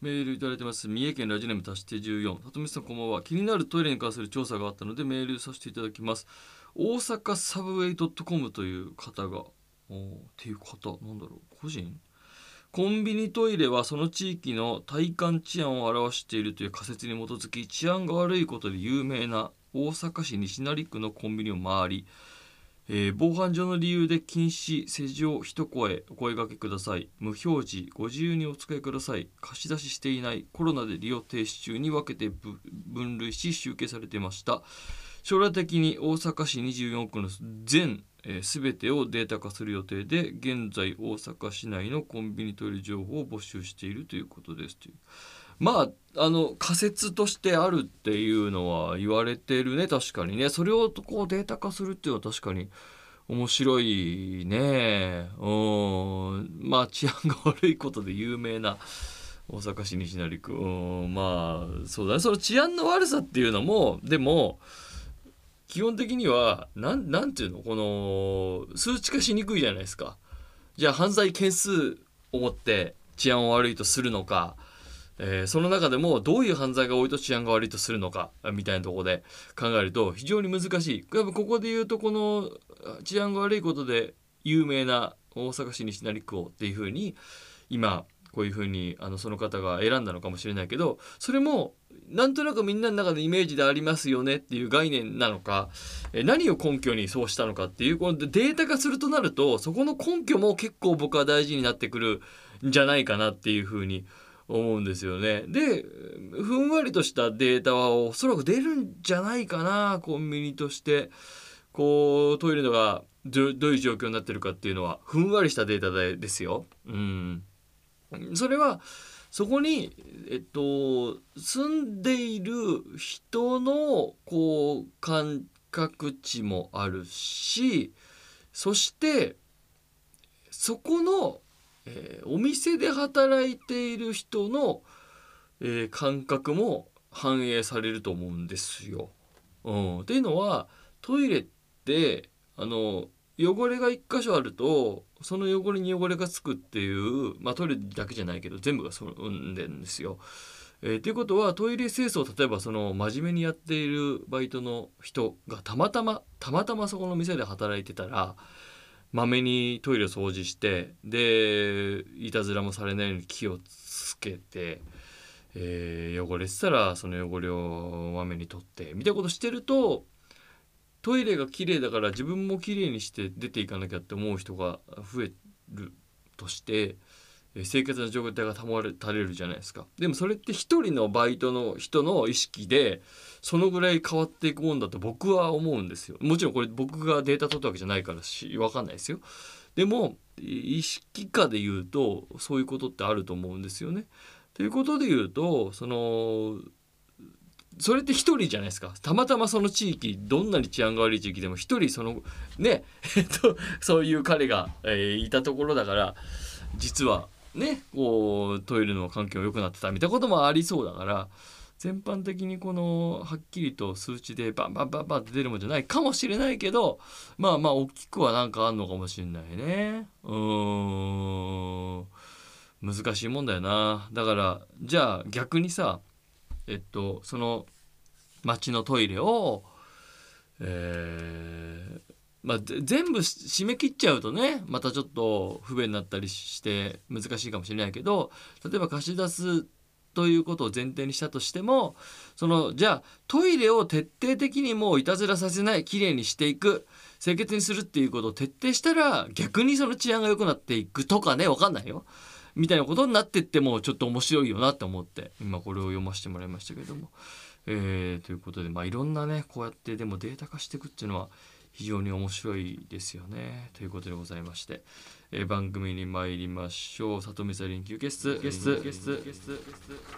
メールいただいてます。三重県ラジオネーム足して14里見さんこんばんは。気になるトイレに関する調査があったのでメールさせていただきます。大阪サブウェイ .com という方がおーっていう方なんだろう。個人？コンビニトイレはその地域の体感治安を表しているという仮説に基づき治安が悪いことで有名な大阪市西成区のコンビニを回り、えー防犯上の理由で禁止施錠一声お声掛けください。無表示ご自由にお使いください。貸し出ししていないコロナで利用停止中に分けて分類し集計されていました。将来的に大阪市24区の全えー、てをデータ化する予定で現在大阪市内のコンビニトイレ情報を募集しているということです。というまああの仮説としてあるっていうのは言われてるね確かにね。それをこうデータ化するっていうのは確かに面白いね。うん。まあ治安が悪いことで有名な大阪市西成区。まあそうだね。その治安の悪さっていうのもでも基本的にはなんなんていうの？この数値化しにくいじゃないですか。じゃあ犯罪件数をもって治安を悪いとするのか、えーその中でもどういう犯罪が多いと治安が悪いとするのかみたいなところで考えると非常に難しい。やっぱここで言うとこの治安が悪いことで有名な大阪市西成区をっていうふうに今こういうふうにあのその方が選んだのかもしれないけどそれもなんとなくみんなの中でイメージでありますよねっていう概念なのか何を根拠にそうしたのかっていうこのデータ化するとなるとそこの根拠も結構僕は大事になってくるんじゃないかなっていうふうに思思うんですよね。でふんわりとしたデータはおそらく出るんじゃないかなコンビニとしてこうトイレのがどどういう状況になってるかっていうのはふんわりしたデータでですよ。うん、それはそこに、えっと、住んでいる人のこう感覚値もあるしそしてそこの、えーお店で働いている人の、えー感覚も反映されると思うんですよ。うん、っていうのはトイレってあの汚れが一箇所あるとその汚れに汚れがつくっていう、まあ、トイレだけじゃないけど全部がそう生んでるんですよ。えー、ということはトイレ清掃例えばその真面目にやっているバイトの人がたまたまたまたまそこの店で働いてたらまめにトイレ掃除してでいたずらもされないように気をつけて、えー汚れてたらその汚れをまめに取ってみたいなことしてるとトイレが綺麗だから自分も綺麗にして出ていかなきゃって思う人が増えるとしてえー生活の状態が保たれるじゃないですか。でもそれって一人のバイトの人の意識でそのぐらい変わっていくもんだと僕は思うんですよ。もちろんこれ僕がデータ取ったわけじゃないからし分かんないですよ。でも意識下で言うとそういうことってあると思うんですよね。ということで言うとそのそれって一人じゃないですか。たまたまその地域どんなに治安が悪い地域でも一人そのね えっとそういう彼が、えーいたところだから実はねこうトイレの環境が良くなってたみたいなこともありそうだから全般的にこのはっきりと数値でバンバンバンバンって出るもんじゃないかもしれないけどまあまあ大きくはなんかあんのかもしれないね。うーん。難しいもんだよな。だからじゃあ逆にさえっとその町のトイレをえーまあ、全部締め切っちゃうとねまたちょっと不便になったりして難しいかもしれないけど例えば貸し出すということを前提にしたとしてもそのじゃあトイレを徹底的にもういたずらさせないきれいにしていく清潔にするっていうことを徹底したら逆にその治安が良くなっていくとかね分かんないよみたいなことになってってもちょっと面白いよなって思って今これを読ませてもらいましたけども。えーということでまあいろんなねこうやってでもデータ化していくっていうのは非常に面白いですよね。ということでございまして、えー番組に参りましょう。里見さん臨休ゲストゲストゲストゲスト